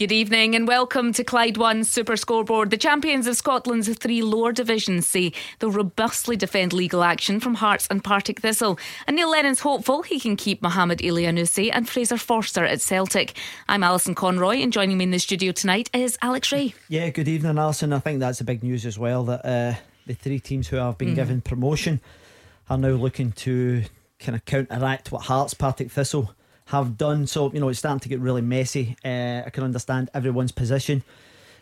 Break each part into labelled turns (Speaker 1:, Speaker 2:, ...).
Speaker 1: Good evening and welcome to Clyde One Super Scoreboard. The champions of Scotland's three lower divisions say they'll robustly defend legal action from Hearts and Partick Thistle. And Neil Lennon's hopeful he can keep Mohamed Elyounoussi and Fraser Forster at Celtic. I'm Alison Conroy and joining me in the studio tonight is Alex Rae.
Speaker 2: Yeah, good evening, Alison. I think that's a big news as well that uh, the three teams who have been mm. given promotion are now looking to kind of counteract what Hearts, Partick Thistle have done. So, you know, it's starting to get really messy. Uh, I can understand everyone's position.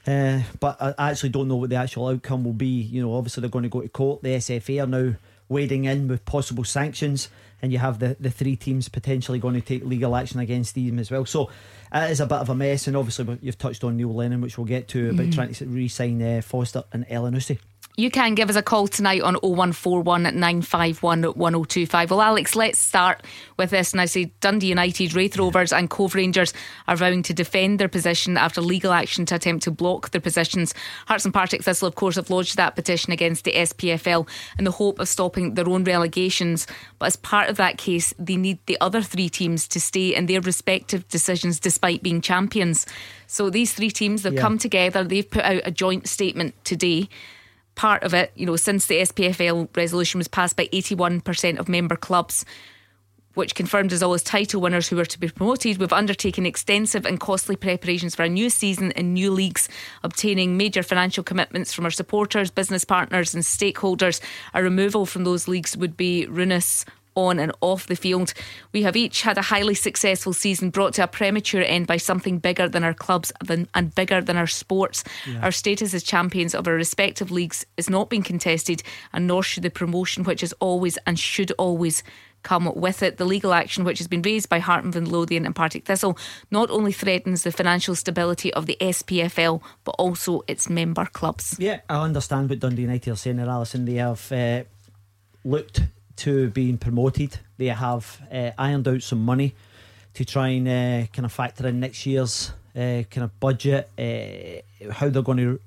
Speaker 2: Uh, but I actually don't know what the actual outcome will be. You know, obviously they're going to go to court. The SFA are now wading in with possible sanctions, and you have the, the three teams potentially going to take legal action against them as well. So it is a bit of a mess, and obviously you've touched on Neil Lennon, which we'll get to about mm. trying to re sign uh, Forster and Elyounoussi.
Speaker 1: You can give us a call tonight on 0141 951 1025. Well, Alex, let's start with this. And I say Dundee United, Raith Rovers, and Cove Rangers are vowing to defend their position after legal action to attempt to block their positions. Hearts and Partick Thistle, of course, have lodged that petition against the SPFL in the hope of stopping their own relegations. But as part of that case, they need the other three teams to stay in their respective decisions despite being champions. So these three teams, they've yeah. come together, they've put out a joint statement today part of it, you know, since the SPFL resolution was passed by 81% of member clubs, which confirmed us all as title winners who were to be promoted, we've undertaken extensive and costly preparations for a new season in new leagues, obtaining major financial commitments from our supporters, business partners, and stakeholders. A removal from those leagues would be ruinous on and off the field. We have each had a highly successful season brought to a premature end by something bigger than our clubs and bigger than our sports. Yeah. Our status as champions of our respective leagues is not being contested, and nor should the promotion, which is always and should always come with it. The legal action, which has been raised by Heart and Lothian and Partick Thistle, not only threatens the financial stability of the SPFL, but also its member clubs.
Speaker 2: Yeah, I understand what Dundee United are saying there, Alison. They have uh, looked to being promoted. They have uh, ironed out some money to try and uh, kind of factor in next year's uh, kind of budget, uh, how they're going to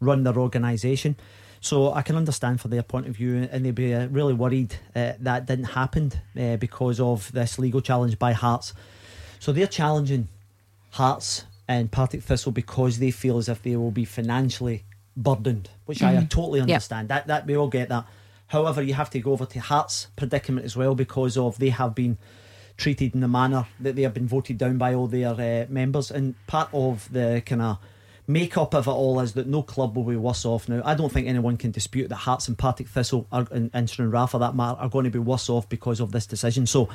Speaker 2: run their organisation. So I can understand from their point of view, and they'd be uh, really worried uh, that didn't happen because of this legal challenge by Hearts. So they're challenging Hearts and Partick Thistle because they feel as if they will be financially burdened, which mm-hmm. I totally understand. Yep. That that we all get that. However, you have to go over to Hearts' predicament as well because of they have been treated in the manner that they have been voted down by all their uh, members. And part of the kind of makeup of it all is that no club will be worse off now. I don't think anyone can dispute that Hearts and Partick Thistle are, and, and for that matter are going to be worse off because of this decision. So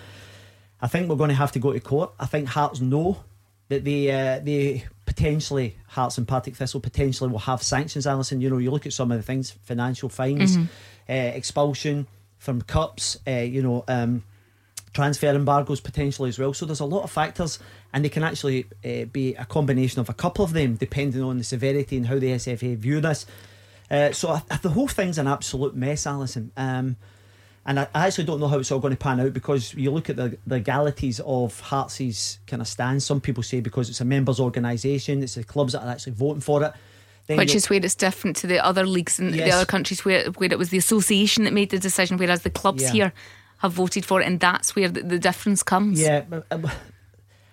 Speaker 2: I think we're going to have to go to court. I think Hearts know that they uh, they potentially Hearts and Partick Thistle potentially will have sanctions. Alison, you know, you look at some of the things, financial fines. Mm-hmm uh, expulsion from cups, uh, you know, um, transfer embargoes potentially as well. So there's a lot of factors, and they can actually uh, be a combination of a couple of them, depending on the severity and how the SFA view this. Uh, so I, the whole thing's an absolute mess, Alison. Um, and I, I actually don't know how it's all going to pan out because you look at the, the legalities of Hearts' kind of stance. Some people say because it's a members' organisation, it's the clubs that are actually voting for it.
Speaker 1: Which is where it's different to the other leagues and yes. the other countries where where it was the association that made the decision, whereas the clubs yeah. here have voted for it, and that's where the, the difference comes.
Speaker 2: Yeah, um,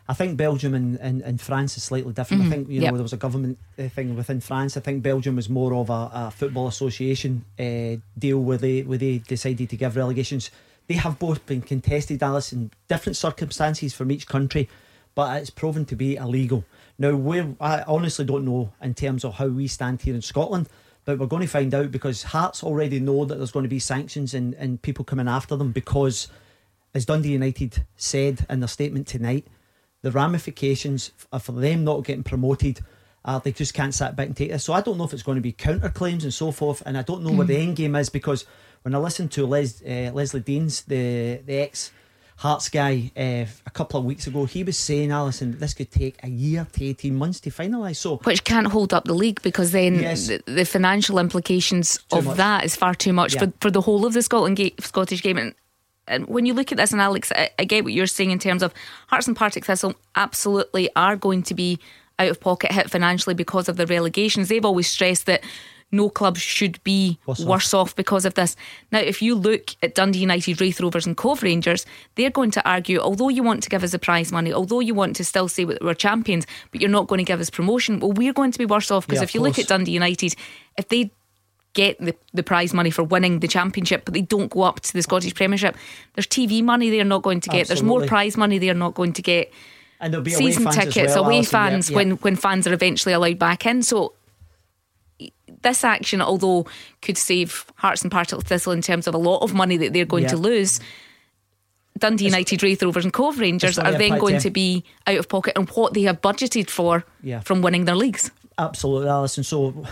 Speaker 2: I think Belgium and, and, and, France is slightly different. Mm-hmm. I think you know yep. there was a government uh, thing within France. I think Belgium was more of a, a football association uh, deal where they where they decided to give relegations. They have both been contested, Alice, in different circumstances from each country, but it's proven to be illegal. Now, we I honestly don't know in terms of how we stand here in Scotland, but we're going to find out because Hearts already know that there's going to be sanctions and, and people coming after them because, as Dundee United said in their statement tonight, the ramifications for them not getting promoted are they just can't sit back and take this. So I don't know if it's going to be counterclaims and so forth, and I don't know mm. what the hmm. end game is because when I listened to Les, uh, Leslie Deans, the the ex Hearts guy uh, a couple of weeks ago, he was saying, Alison, this could take a year to 18 months to finalise. So,
Speaker 1: Which can't hold up the league because then yes, the, the, financial implications of much. that is far too much yeah. for, for the whole of the Scotland ga- Scottish game. And and when you look at this, and Alex, I, I get what you're saying in terms of Hearts and Partick Thistle absolutely are going to be out of pocket hit financially because of the relegations. They've always stressed that no club should be worse, worse off. off. because of this. Now, if you look at Dundee United, Raith Rovers, and Cove Rangers, they're going to argue, although you want to give us the prize money, although you want to still say that we're champions, but you're not going to give us promotion, well, we're going to be worse off because yeah, if you look at Dundee United, if they get the, the prize money for winning the championship, but they don't go up to the Scottish Premiership. There's TV money they're not going to get. Absolutely. There's more prize money they're not going to get.
Speaker 2: And there'll be
Speaker 1: season
Speaker 2: away
Speaker 1: tickets,
Speaker 2: well,
Speaker 1: away
Speaker 2: Alison,
Speaker 1: fans when when fans are eventually allowed back in. So this action, although could save Hearts and Partick Thistle in terms of a lot of money that they're going to lose. Dundee it's, United, Raith Rovers, and Cove Rangers are then going to be out of pocket on what they have budgeted for yeah. from winning their leagues.
Speaker 2: Absolutely, Alison. So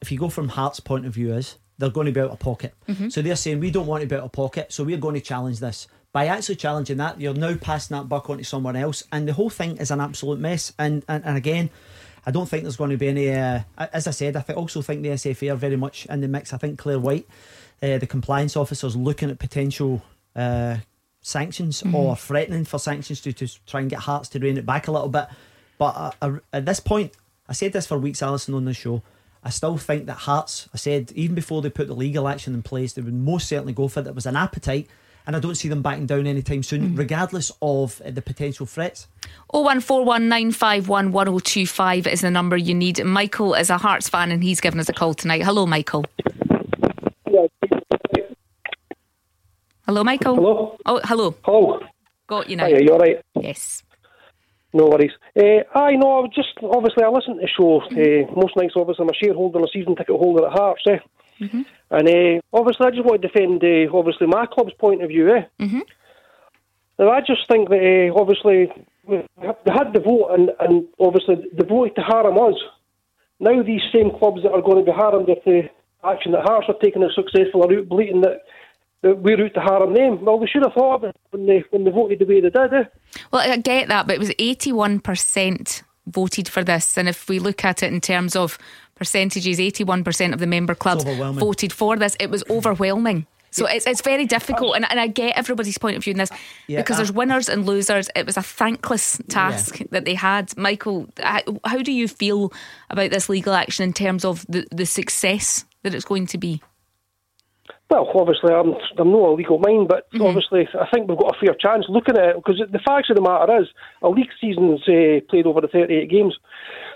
Speaker 2: if you go from Hearts' point of view, is they're going to be out of pocket. Mm-hmm. So they're saying we don't want to be out of pocket, so we're going to challenge this. By actually challenging that, you're now passing that buck on to someone else, and the whole thing is an absolute mess. And and, and again, I don't think there's going to be any. Uh, as I said, I th- also think the SFA are very much in the mix. I think Clare Whyte, uh, the compliance officers, looking at potential. Uh, sanctions mm-hmm. or threatening for sanctions to, to try and get Hearts to rein it back a little bit. But uh, uh, at this point, I said this for weeks, Alison, on the show. I still think that Hearts, I said, even before they put the legal action in place, they would most certainly go for it. There was an appetite, and I don't see them backing down anytime soon, mm. regardless of uh, the potential threats.
Speaker 1: 01419511025 is the number you need. Michael is a Hearts fan, and he's given us a call tonight. Hello, Michael. Hello, Michael.
Speaker 3: Hello.
Speaker 1: Oh, hello.
Speaker 3: Hello.
Speaker 1: Got you now.
Speaker 3: Hiya, you all right?
Speaker 1: Yes.
Speaker 3: No worries. Uh, I know. I was just obviously I listen to the show uh, most nights. Obviously, I'm a shareholder and a season ticket holder at Hearts. Eh? Mm-hmm. And uh, obviously, I just want to defend uh, obviously my club's point of view. Eh? Mm-hmm. Now, I just think that uh, obviously they had the vote, and, and obviously the vote to harm us. Now, these same clubs that are going to be harmed if the action that Hearts are taking is successful are out bleating that we're out to harm them. Well, we should have thought of it when they, when they voted the way they did. Eh?
Speaker 1: Well, I get that, but it was 81% voted for this. And if we look at it in terms of percentages, 81% of the member clubs voted for this. It was overwhelming. So it's, it's very difficult, and, and I get everybody's point of view in this yeah, because there's winners and losers. It was a thankless task yeah. that they had. Michael, how, how do you feel about this legal action in terms of the, the success that it's going to be?
Speaker 3: Well, obviously, I'm, I'm not a legal mind, but mm-hmm. obviously, I think we've got a fair chance looking at it because the facts of the matter is, a league season's uh, played over the 38 games.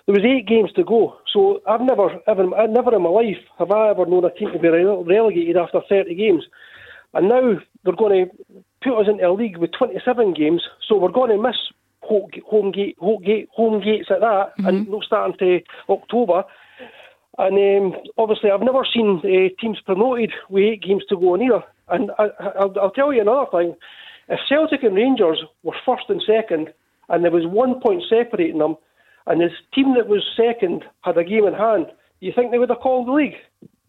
Speaker 3: There was eight games to go, so I've never, ever, never in my life have I ever known a team to be relegated after 30 games. And now they're going to put us into a league with 27 games, so we're going to miss home, gate, home, gate, home gates at that, mm-hmm. and not starting to October. And um, obviously, I've never seen uh, teams promoted with eight games to go on either. And I, will tell you another thing: if Celtic and Rangers were first and second, and there was one point separating them, and his team that was second had a game in hand, do you think they would have called the league?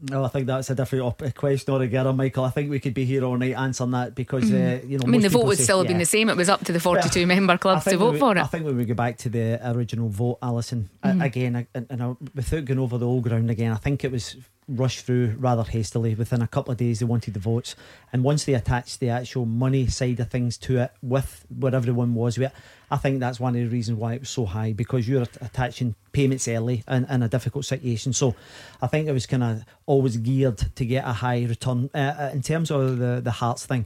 Speaker 2: No, I think that's a different question altogether, Michael. I think we could be here all night answering that because mm. uh, you know.
Speaker 1: I mean, the vote would say, still have yeah. been the same. It was up to the forty-two member clubs to vote
Speaker 2: we,
Speaker 1: for it.
Speaker 2: I think when we go back to the original vote, Alison, mm. again, and, and without going over the old ground again, I think it was rushed through rather hastily. Within a couple of days, they wanted the votes, and once they attached the actual money side of things to it, with where everyone was with it, I think that's one of the reasons why it was so high because you're attaching payments early in, in a difficult situation. So, I think it was kind of always geared to get a high return. Uh, uh, in terms of the the Hearts thing,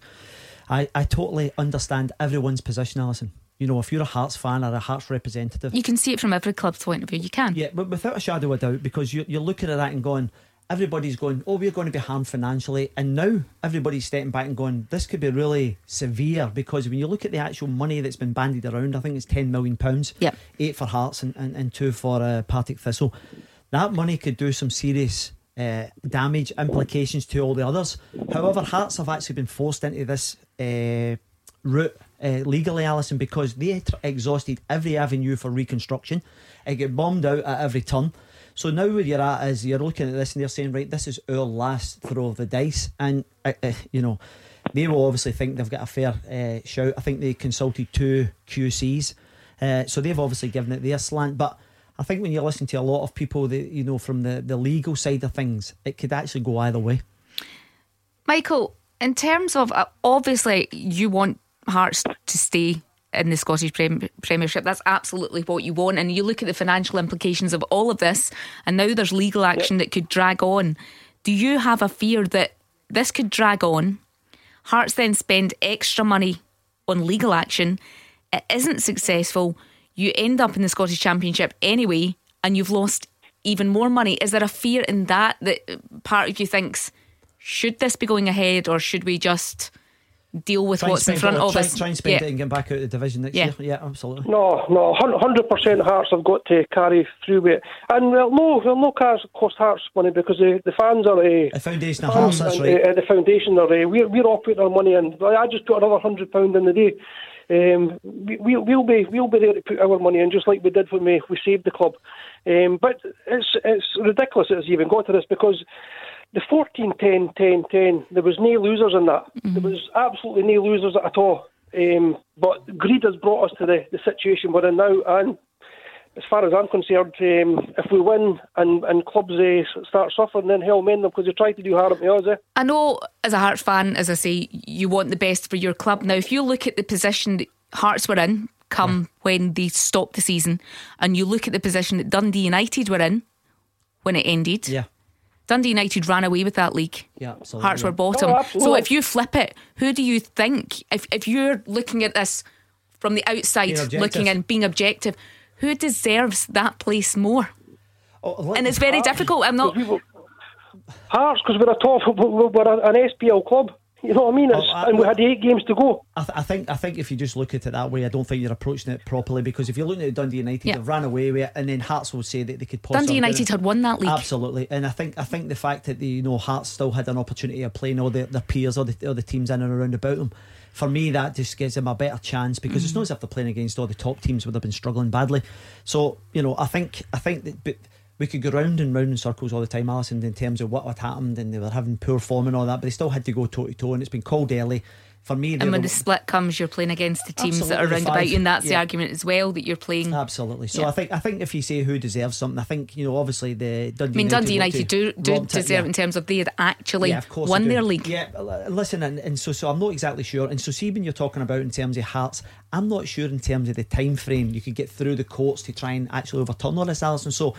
Speaker 2: I I totally understand everyone's position, Alison. You know, if you're a Hearts fan or a Hearts representative,
Speaker 1: you can see it from every club's point of view. You can,
Speaker 2: yeah, but without a shadow of a doubt, because you, you're looking at that and going, everybody's going, oh, we're going to be harmed financially. And now everybody's stepping back and going, this could be really severe because when you look at the actual money that's been bandied around, I think it's £10 million.
Speaker 1: Yep.
Speaker 2: Eight for Hearts and, and, and two for uh, Partick Thistle. That money could do some serious uh, damage implications to all the others. However, Hearts have actually been forced into this uh, route uh, legally, Alison, because they exhausted every avenue for reconstruction. It got bombed out at every turn. So now where you're at is you're looking at this and they're saying, right, this is our last throw of the dice, and uh, uh, you know they will obviously think they've got a fair uh, shout. I think they consulted two QCs, uh, so they've obviously given it their slant. But I think when you listen to a lot of people, that you know from the the legal side of things, it could actually go either way.
Speaker 1: Michael, In terms of uh, obviously, you want Hearts to stay in the Scottish Prem- Premiership. That's absolutely what you want. And you look at the financial implications of all of this, and now there's legal action that could drag on. Do you have a fear that this could drag on? Hearts then spend extra money on legal action. It isn't successful. You end up in the Scottish Championship anyway, and you've lost even more money. Is there a fear in that that part of you thinks, should this be going ahead, or should we just deal with
Speaker 2: try
Speaker 1: what's in front of us.
Speaker 2: Try and spend yeah. it and get back out of the division next
Speaker 1: yeah.
Speaker 2: year. Yeah, absolutely.
Speaker 3: No, no, hundred percent Hearts have got to carry through with it, and well, no, well, no cars cost Hearts money because the, the fans are uh,
Speaker 2: the foundation of Hearts. That's right.
Speaker 3: Uh, the foundation are uh, we're we're operating our money, and I just put another hundred pound in the day. Um, we, we'll, we'll be we'll be there to put our money in, just like we did when we we saved the club. Um, but it's it's ridiculous that it's even got to this because the 14 10 10 10, there was no losers in that. Mm-hmm. There was absolutely no losers at all. Um, but greed has brought us to the, the situation we're in now. And as far as I'm concerned, um, if we win and, and clubs uh, start suffering, then hell mend them because they try to do harm to us. Eh?
Speaker 1: I know, as a Hearts fan, as I say, you want the best for your club. Now, if you look at the position that Hearts were in come yeah. when they stopped the season, and you look at the position that Dundee United were in when it ended.
Speaker 2: Yeah
Speaker 1: Dundee United ran away with that league.
Speaker 2: Yeah, absolutely.
Speaker 1: Hearts were bottom.
Speaker 3: Oh,
Speaker 1: so if you flip it, who do you think, if, if you're looking at this from the outside, looking and being objective, who deserves that place more? Oh, and it's very Hearts. difficult. I'm not.
Speaker 3: Hearts, because we're a top, we're an SPL club. You know what I mean? Well, I, and we had eight games to go.
Speaker 2: I, th- I, think I think if you just look at it that way, I don't think you're approaching it properly because if you're looking at Dundee United, yeah. they've ran away with it, and then Hearts will say that they could possibly.
Speaker 1: Dundee United had won that league.
Speaker 2: Absolutely, and I think I think the fact that the you know Hearts still had an opportunity of playing all the, their peers or the, or the teams in and around about them. For me, that just gives them a better chance because mm. it's not as if they're playing against all the top teams where they've been struggling badly. So you know, I think I think that. But, we could go round and round in circles all the time, Alison, in terms of what had happened and they were having poor form and all that, but they still had to go toe to toe and it's been called early for me.
Speaker 1: And when the, the, split comes, you're playing against the teams that are round about you, and that's yeah. the argument as well that you're playing.
Speaker 2: Absolutely. So yeah. I think I think if you say who deserves something, I think you know obviously the Dundee.
Speaker 1: I mean Dundee United, do, do deserve yeah. in terms of they had actually won their league.
Speaker 2: Yeah, listen, and, and so so I'm not exactly sure. And so see when you're talking about in terms of Hearts, I'm not sure in terms of the time frame you could get through the courts to try and actually overturn all this, Alison. So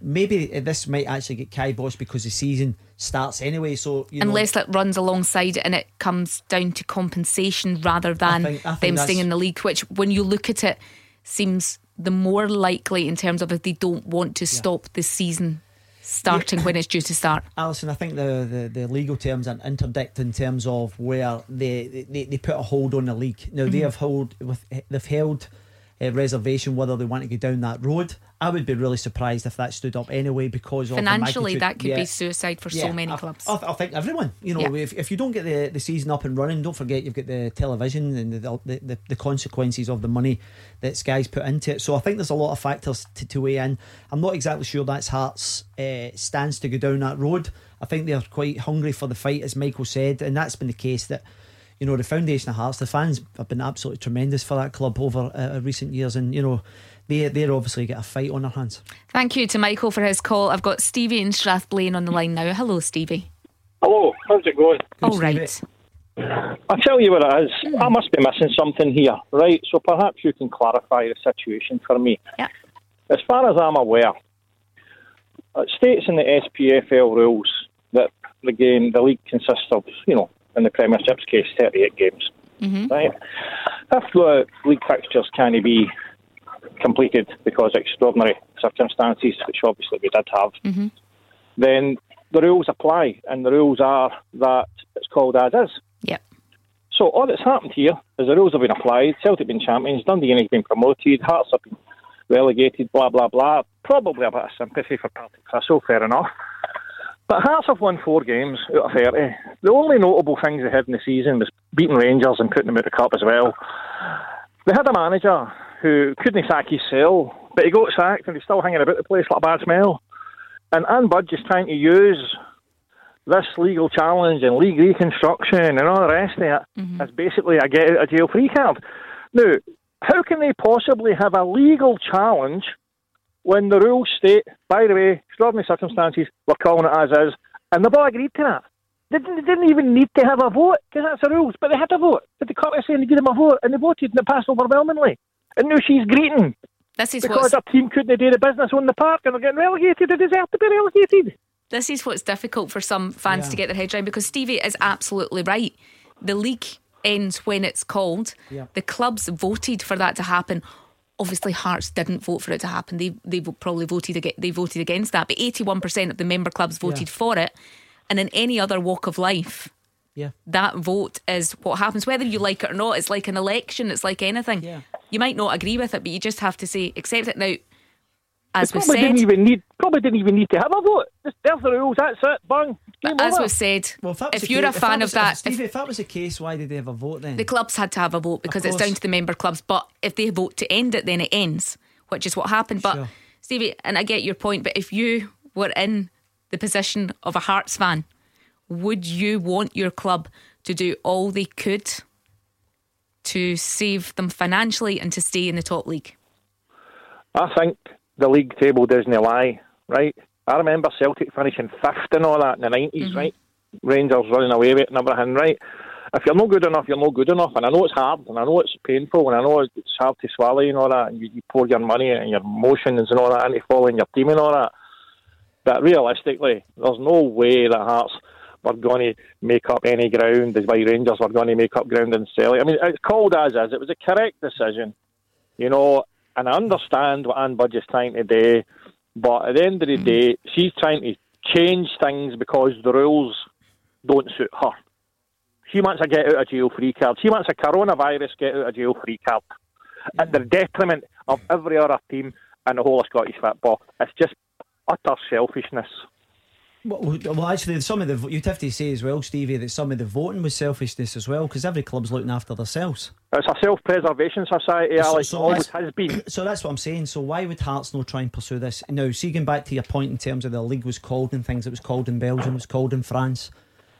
Speaker 2: maybe this might actually get Kai kiboshed because the season starts anyway. So
Speaker 1: unless know, it runs alongside and it comes down to compensation rather than I think, I think them staying in the league, which when you look at it seems the more likely in terms of if they don't want to yeah. stop the season starting yeah. when it's due to start.
Speaker 2: Alison, I think the, the, the legal terms are interdict in terms of where they, they, they put a hold on the league. Now mm-hmm. they have hold with they've held a reservation whether they want to go down that road. I would be really surprised if that stood up anyway because
Speaker 1: financially that could yeah. be suicide for yeah, so many
Speaker 2: I,
Speaker 1: clubs.
Speaker 2: I, I, think everyone, you know, yeah. if, if you don't get the, the season up and running, don't forget you've got the television and the the, the, the consequences of the money that Sky's put into it. So I think there's a lot of factors to, to weigh in. I'm not exactly sure that's Hearts' uh, stance to go down that road. I think they're quite hungry for the fight, as Michael said, and that's been the case that you know, the foundation of Hearts, the fans have been absolutely tremendous for that club over uh, recent years, and you know, they they're obviously get a fight on their hands.
Speaker 1: Thank you to Michael for his call. I've got Stevie in Strathblane on the line now. Hello, Stevie.
Speaker 4: Hello, how's it going?
Speaker 1: All right.
Speaker 4: I'll tell you what it is. Mm. I must be missing something here, right? So perhaps you can clarify the situation for me.
Speaker 1: Yeah.
Speaker 4: As far as I'm aware, it states in the SPFL rules that the game, the league consists of, you know, in the Premiership's case, 38 games.
Speaker 1: Mm-hmm.
Speaker 4: Right? If the league fixtures can't be completed because of extraordinary circumstances, which obviously we did have,
Speaker 1: mm-hmm.
Speaker 4: then the rules apply, and the rules are that it's called as is.
Speaker 1: Yep.
Speaker 4: So all that's happened here is the rules have been applied, Celtic have been champions, Dundee United have been promoted, Hearts have been relegated, blah, blah, blah. Probably a bit of sympathy for Partick Thistle, fair enough. But Hearts have won four games out of 30. The only notable things they had in the season was beating Rangers and putting them out of the cup as well. They had a manager who couldn't sack his cell, but he got sacked and he's still hanging about the place like a bad smell. And Anne Budge is trying to use this legal challenge and league reconstruction and all the rest of it mm-hmm. as basically a get out of jail free card. Now, how can they possibly have a legal challenge when the rules state, by the way, extraordinary circumstances, we're calling it as is, and they've all agreed to that. They didn't, they didn't even need to have a vote because that's the rules, but they had a vote. But the court saying they gave them a vote, and they voted, and it passed overwhelmingly. And now she's greeting
Speaker 1: This is
Speaker 4: because
Speaker 1: what's
Speaker 4: her team couldn't do the business on the park, and they're getting relegated. They deserve to be relegated.
Speaker 1: this is what's difficult for some fans
Speaker 2: Yeah.
Speaker 1: to get their heads around because Stevie is absolutely right. The league ends when it's called.
Speaker 2: Yeah.
Speaker 1: The clubs voted for that to happen. Obviously, Hearts didn't vote for it to happen. They they probably voted against, they voted against that, but eighty one percent of the member clubs voted
Speaker 2: Yeah.
Speaker 1: for it. And in any other walk of life,
Speaker 2: Yeah.
Speaker 1: that vote is what happens, whether you like it or not. It's like an election. It's like anything.
Speaker 2: Yeah.
Speaker 1: You might not agree with it, but you just have to say accept it now. As
Speaker 4: They
Speaker 1: was
Speaker 4: probably
Speaker 1: said,
Speaker 4: didn't even need probably didn't even need to have a vote. Just, there's the rules. That's it. Bang. Game
Speaker 1: as
Speaker 4: over.
Speaker 1: was said,
Speaker 2: Well, if,
Speaker 1: if you're
Speaker 2: case,
Speaker 1: a fan
Speaker 2: was,
Speaker 1: of that,
Speaker 2: if, Steve,
Speaker 1: if
Speaker 2: if that was the case, why did they have a vote then?
Speaker 1: the clubs had to have a vote because it's down to the member clubs. But if they vote to end it, then it ends, which is what happened. But
Speaker 2: Sure.
Speaker 1: Stevie, and I get your point, but if you were in the position of a Hearts fan, would you want your club to do all they could to save them financially and to stay in the top league?
Speaker 4: I think the league table doesn't lie, right? I remember Celtic finishing fifth and all that in the 90s, mm-hmm. right? Rangers running away with it and everything, right? If you're not good enough, you're not good enough. And I know it's hard, and I know it's painful, and I know it's hard to swallow and all that, and you, you pour your money and your emotions and all that into following your team and all that. But realistically, there's no way that Hearts were going to make up any ground as by Rangers were going to make up ground in Celtic. I mean, it's called as is. It was a correct decision, you know, and I understand what Anne Budge is trying to do, but at the end of the hmm. day, she's trying to change things because the rules don't suit her. She wants a get out of jail free card. She wants a coronavirus get out of jail free card at the detriment of every other team in the whole of Scottish football. It's just utter selfishness.
Speaker 2: Well, well, actually, some of the you'd have to say as well, Stevie, that some of the voting was selfishness as well, because every club's looking after themselves.
Speaker 4: It's a self-preservation society,
Speaker 2: So-
Speaker 4: Alex.
Speaker 2: so
Speaker 4: always
Speaker 2: that's-
Speaker 4: has been.
Speaker 2: So that's what I'm saying. So why would Hearts not try and pursue this? Now, see, going back to your point in terms of the league was called and things, it was called in Belgium, it was called in France,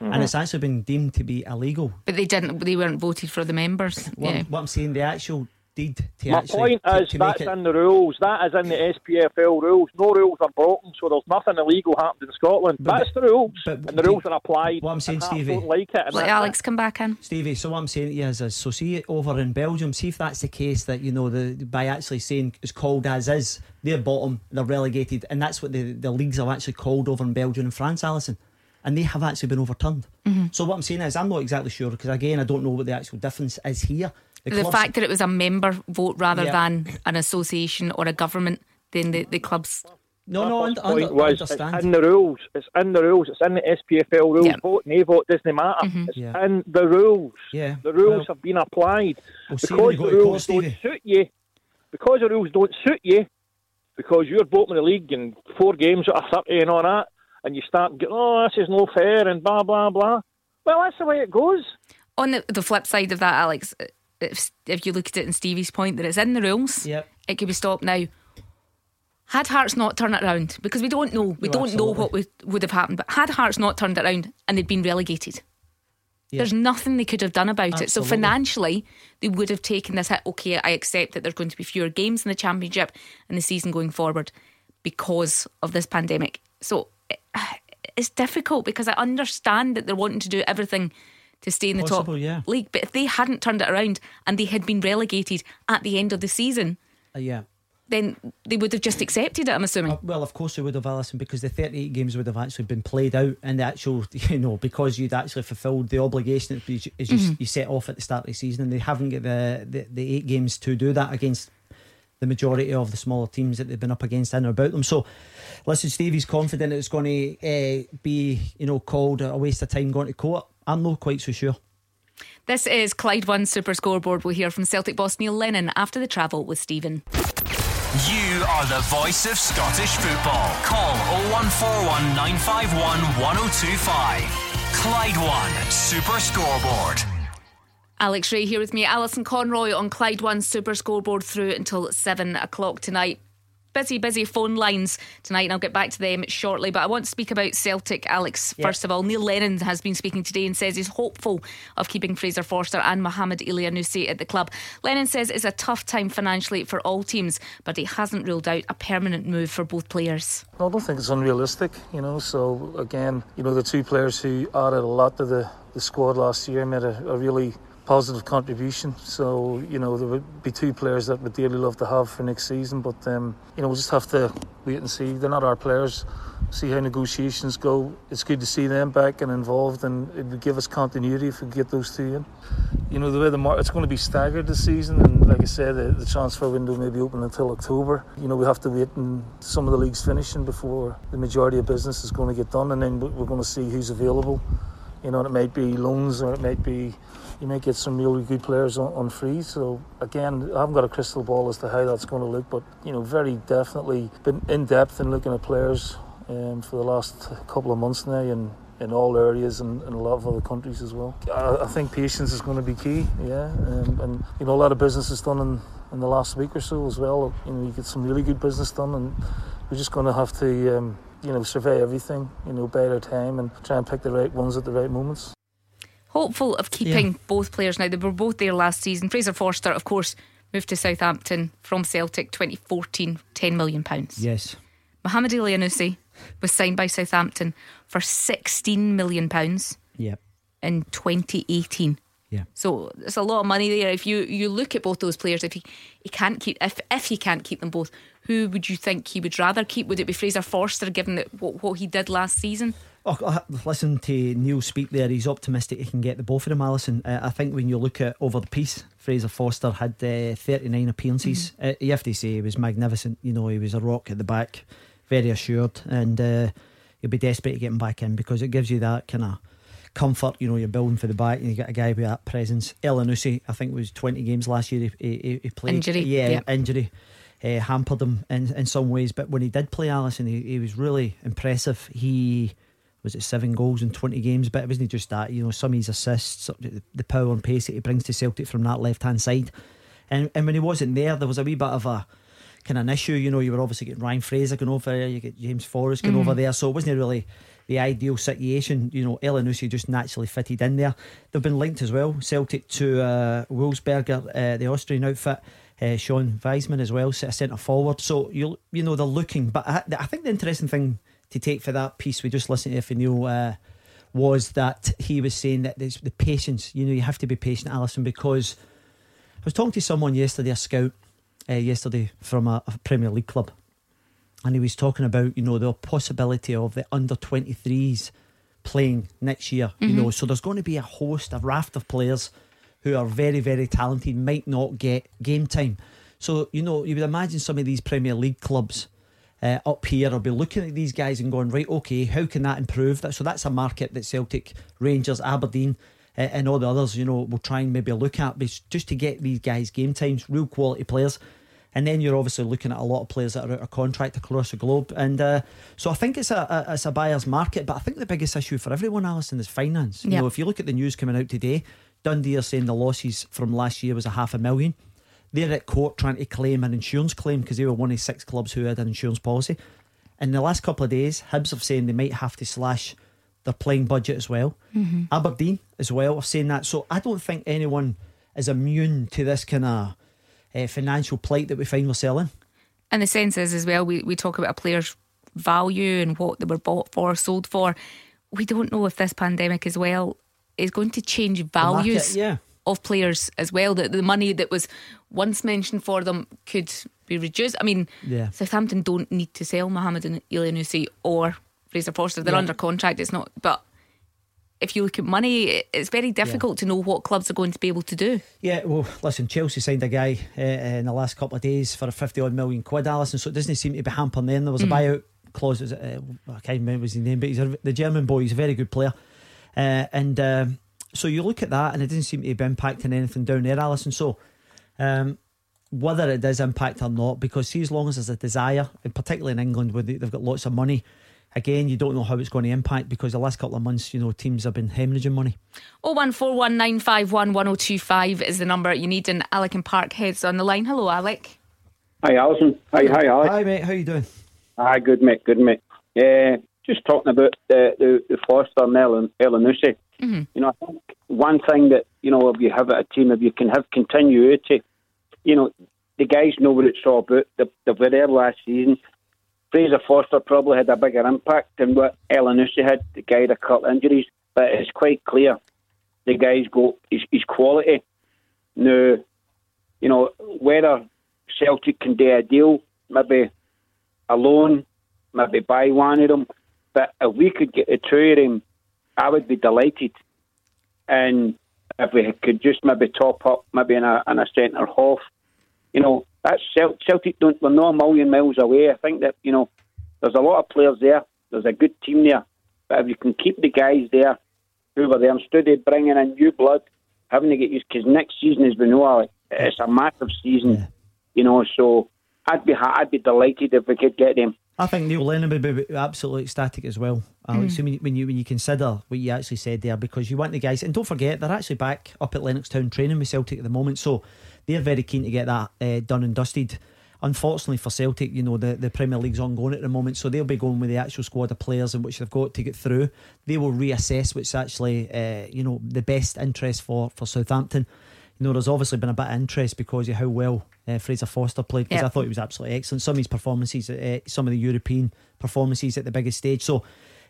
Speaker 4: Mm-hmm.
Speaker 2: and it's actually been deemed to be illegal.
Speaker 1: But they didn't. They weren't voted for the members.
Speaker 2: What,
Speaker 1: yeah.
Speaker 2: What I'm saying, the actual deed to
Speaker 4: My
Speaker 2: actually
Speaker 4: point
Speaker 2: to,
Speaker 4: is
Speaker 2: to make
Speaker 4: that's
Speaker 2: it.
Speaker 4: in the rules. That is in the SPFL rules. No rules are broken, so there's nothing illegal happened in Scotland.
Speaker 2: But-
Speaker 4: that's the rules,
Speaker 2: but-
Speaker 4: and the rules are applied.
Speaker 2: What I'm saying,
Speaker 4: and
Speaker 2: Stevie-
Speaker 4: don't like it.
Speaker 1: Let
Speaker 4: that's
Speaker 1: Alex come back in.
Speaker 2: Stevie, so what I'm saying to you is, is so see it over in Belgium, see if that's the case that you know the by actually saying it's called as is, they're bottom, they're relegated, and that's what the, the leagues are actually called over in Belgium and France, Alison. And they have actually been overturned.
Speaker 1: Mm-hmm.
Speaker 2: So what I'm saying is, I'm not exactly sure because again, I don't know what the actual difference is here.
Speaker 1: The
Speaker 2: clubs-
Speaker 1: fact that it was a member vote rather
Speaker 2: Yeah.
Speaker 1: than an association or a government, then the, the clubs.
Speaker 2: no, no,
Speaker 4: I,
Speaker 2: under,
Speaker 4: first
Speaker 2: under, understand.
Speaker 4: it's in the rules. It's in the rules. It's in the SPFL rules.
Speaker 1: Yeah.
Speaker 4: Vote, nay vote doesn't matter. Mm-hmm. It's
Speaker 2: Yeah.
Speaker 4: in the rules.
Speaker 2: Yeah.
Speaker 4: The rules
Speaker 2: Well-
Speaker 4: have been applied
Speaker 2: We'll
Speaker 4: because
Speaker 2: when
Speaker 4: the
Speaker 2: go to court,
Speaker 4: rules don't
Speaker 2: Stevie.
Speaker 4: suit you. Because the rules don't suit you, because you're bottom of the league in four games out of thirty and all that, and you start getting, oh, this is no fair and blah blah blah. Well, that's the way it goes.
Speaker 1: On the, the flip side of that, Alex, if, if you look at it in Stevie's point that it's in the rules,
Speaker 2: Yep.
Speaker 1: it could be stopped now. Had Hearts not turned it around, because we don't know, we
Speaker 2: No,
Speaker 1: don't know what would, would have happened, but had Hearts not turned it around and they'd been relegated,
Speaker 2: Yeah.
Speaker 1: there's nothing they could have done about it. So financially, they would have taken this hit. Okay, I accept that there's going to be fewer games in the championship and the season going forward because of this pandemic. So it- it's difficult because I understand that they're wanting to do everything to stay in the
Speaker 2: Possible,
Speaker 1: top
Speaker 2: yeah.
Speaker 1: league. But if they hadn't turned it around and they had been relegated at the end of the season,
Speaker 2: Uh, yeah.
Speaker 1: then they would have just accepted it. I'm assuming.
Speaker 2: Uh, well, of course they would have, Alison, because the 38 games would have actually been played out, and the actual, you know, because you'd actually fulfilled the obligation that you, as you, you set off at the start of the season, and they haven't got the, the, the eight games to do that against the majority of the smaller teams that they've been up against in or about them. So, listen, Stevie's confident it's going to uh, be, you know, called a waste of time going to court. I'm not quite so sure.
Speaker 1: This is Clyde One Super Scoreboard. We'll hear from Celtic boss Neil Lennon after the travel with Stephen.
Speaker 5: You are the voice of Scottish football. Call 0141 951 1025. Clyde One Super Scoreboard.
Speaker 1: Alex Rae here with me, Alison Conroy on Clyde One Super Scoreboard through until seven o'clock tonight. Busy, busy phone lines tonight, and I'll get back to them shortly. But I want to speak about Celtic, Alex. Yep. First of all, Neil Lennon has been speaking today and says he's hopeful of keeping Fraser Forster and Mohamed Elyounoussi at the club. Lennon says it's a tough time financially for all teams, but he hasn't ruled out a permanent move for both players.
Speaker 6: No, I don't think it's unrealistic, you know. So, again, you know, the two players who added a lot to the, the squad last year made a, a really positive contribution. So you know there would be two players that would dearly love to have for next season, but um, you know we'll just have to wait and see. They're not our players. See how negotiations go. It's good to see them back and involved, and it would give us continuity if we get those two in. You know the way the market's going to be staggered this season, and like I said, the, the transfer window may be open until October. You know we have to wait and some of the leagues finishing before the majority of business is going to get done, and then we're going to see who's available. You know, it might be loans or it might be you may get some really good players on, on free. So again, I haven't got a crystal ball as to how that's going to look, but you know, very definitely been in depth in looking at players um, for the last couple of months now, and in all areas and in a lot of other countries as well. I, I think patience is going to be key. Yeah, um, and you know, a lot of business is done in, in the last week or so as well. You know, you get some really good business done, and we're just going to have to. Um, you know, survey everything, you know, bide our time and try and pick the right ones at the right moments
Speaker 1: hopeful of keeping yeah. both players now. They were both there last season. Fraser Forster, of course, moved to Southampton from Celtic 2014, £10 million.
Speaker 2: Yes.
Speaker 1: Mohamed Elyounoussi was signed by Southampton for £16 million
Speaker 2: yep.
Speaker 1: in 2018.
Speaker 2: Yeah.
Speaker 1: So there's a lot of money there. If you, you look at both those players, if he, he can't keep if if he can't keep them both, who would you think he would rather keep? Would it be Fraser Forster, given that what, what he did last season?
Speaker 2: Oh, listen to Neil speak there. He's optimistic he can get the both of them, Alison. Uh, I think when you look at over the piece, Fraser Forster had uh, 39 appearances. Mm-hmm. Uh, you have to say he was magnificent. You know, he was a rock at the back, very assured, and uh, you'll be desperate to get him back in because it gives you that kind of comfort. You know, you're building for the back, and you get a guy with that presence. Elyounoussi, I think, was 20 games last year. He, he, he played
Speaker 1: injury,
Speaker 2: yeah,
Speaker 1: yep.
Speaker 2: injury. Uh, hampered him in, in some ways, but when he did play Alison, he, he was really impressive. He was it seven goals in 20 games? But it wasn't just that, you know, some of his assists, the power and pace that he brings to Celtic from that left hand side. And, and when he wasn't there, there was a wee bit of a kind of an issue. You know, you were obviously getting Ryan Fraser going over there, you get James Forrest going mm. over there, so it wasn't really the ideal situation. You know, Elyounoussi just naturally fitted in there. They've been linked as well, Celtic to uh, Wolfsberger, uh, the Austrian outfit. Uh, Shon Weissman as well, centre forward. So you you know they're looking, but I, I think the interesting thing to take for that piece we just listened to for Neil uh, was that he was saying that there's the patience. You know, you have to be patient, Alison, because I was talking to someone yesterday, a scout uh, yesterday from a, a, Premier League club, and he was talking about you know the possibility of the under 23s playing next year. Mm-hmm. You know, so there's going to be a host, a raft of players who are very, very talented, might not get game time. So you know, you would imagine some of these Premier League clubs uh, up here will be looking at these guys and going, right, okay, how can that improve? That, so that's a market that Celtic, Rangers, Aberdeen, uh, and all the others, you know, will try and maybe look at just to get these guys game times, real quality players. And then you're obviously looking at a lot of players that are out of contract across the globe, and uh, so I think it's a, a, it's a buyer's market. But I think the biggest issue for everyone, Alison, is finance. You yep. know, if you look at the news coming out today, Dundee are saying the losses from last year was a half a million. They're at court trying to claim an insurance claim because they were one of six clubs who had an insurance policy. In the last couple of days, Hibs have saying they might have to slash their playing budget as well. Mm-hmm. Aberdeen as well have saying that. So I don't think anyone is immune to this kind of uh, financial plight that we find ourselves in.
Speaker 1: And the sense is as well, we, we talk about a player's value and what they were bought for, sold for. We don't know if this pandemic as well is going to change values.
Speaker 2: Market, yeah
Speaker 1: of players as well. That the money that was once mentioned for them could be reduced. I mean, yeah. Southampton don't need to sell Mohamed and Elyounoussi or Fraser Forster. They're yeah. under contract. It's not, but if you look at money, it's very difficult yeah. to know what clubs are going to be able to do.
Speaker 2: Yeah, well, listen, Chelsea signed a guy uh, in the last couple of days for a 50 odd million quid, Alison, so it doesn't seem to be hampering then. There was a mm. buyout clause, uh, I can't remember his name, but he's a, the German boy, he's a very good player. Uh, and um, so you look at that, and it didn't seem to be impacting anything down there, Alison. So, um, whether it does impact or not, because see, as long as there's a desire, and particularly in England where they've got lots of money, again, you don't know how it's going to impact because the last couple of months, you know, teams have been hemorrhaging money.
Speaker 1: 01419511025 is the number you need, and Alec and Parkhead's on the line. Hello, Alec.
Speaker 7: Hi, Alison. Hi, hi, Alex.
Speaker 2: Hi, mate. How you doing?
Speaker 7: Hi, good mate, good mate. Uh, just talking about the the, the Forster and Ellen, Elyounoussi.
Speaker 1: Mm-hmm.
Speaker 7: You know, I think one thing that you know, if you have a team, if you can have continuity, you know, the guys know what it's all about. They, were there last season. Fraser Forster probably had a bigger impact than what Elyounoussi had. The guy a couple injuries, but it's quite clear the guy's got his, his quality. Now, you know, whether Celtic can do a deal, maybe a loan, maybe buy one of them. But if we could get the two of them, I would be delighted. And if we could just maybe top up, maybe in a, in a centre half, you know, that's Celtic. Don't we're not a million miles away. I think that you know, there's a lot of players there. There's a good team there. But if you can keep the guys there who were there instead of bringing in new blood, having to get used because next season, as we know, it's a massive season.
Speaker 2: Yeah.
Speaker 7: You know, so I'd be I'd be delighted if we could get them.
Speaker 2: I think Neil Lennon would be absolutely ecstatic as well. Alex, when, you, when you when you consider what you actually said there, because you want the guys, and don't forget they're actually back up at Lennoxtown training with Celtic at the moment, so they're very keen to get that uh, done and dusted. Unfortunately for Celtic, you know the, the Premier League's ongoing at the moment, so they'll be going with the actual squad of players in which they've got to get through. They will reassess what's actually uh, you know the best interest for for Southampton. You know, there's obviously been a bit of interest because of how well uh, Fraser Forster played. Because
Speaker 1: Yep.
Speaker 2: I thought he was absolutely excellent. Some of his performances, uh, some of the European performances at the biggest stage. So,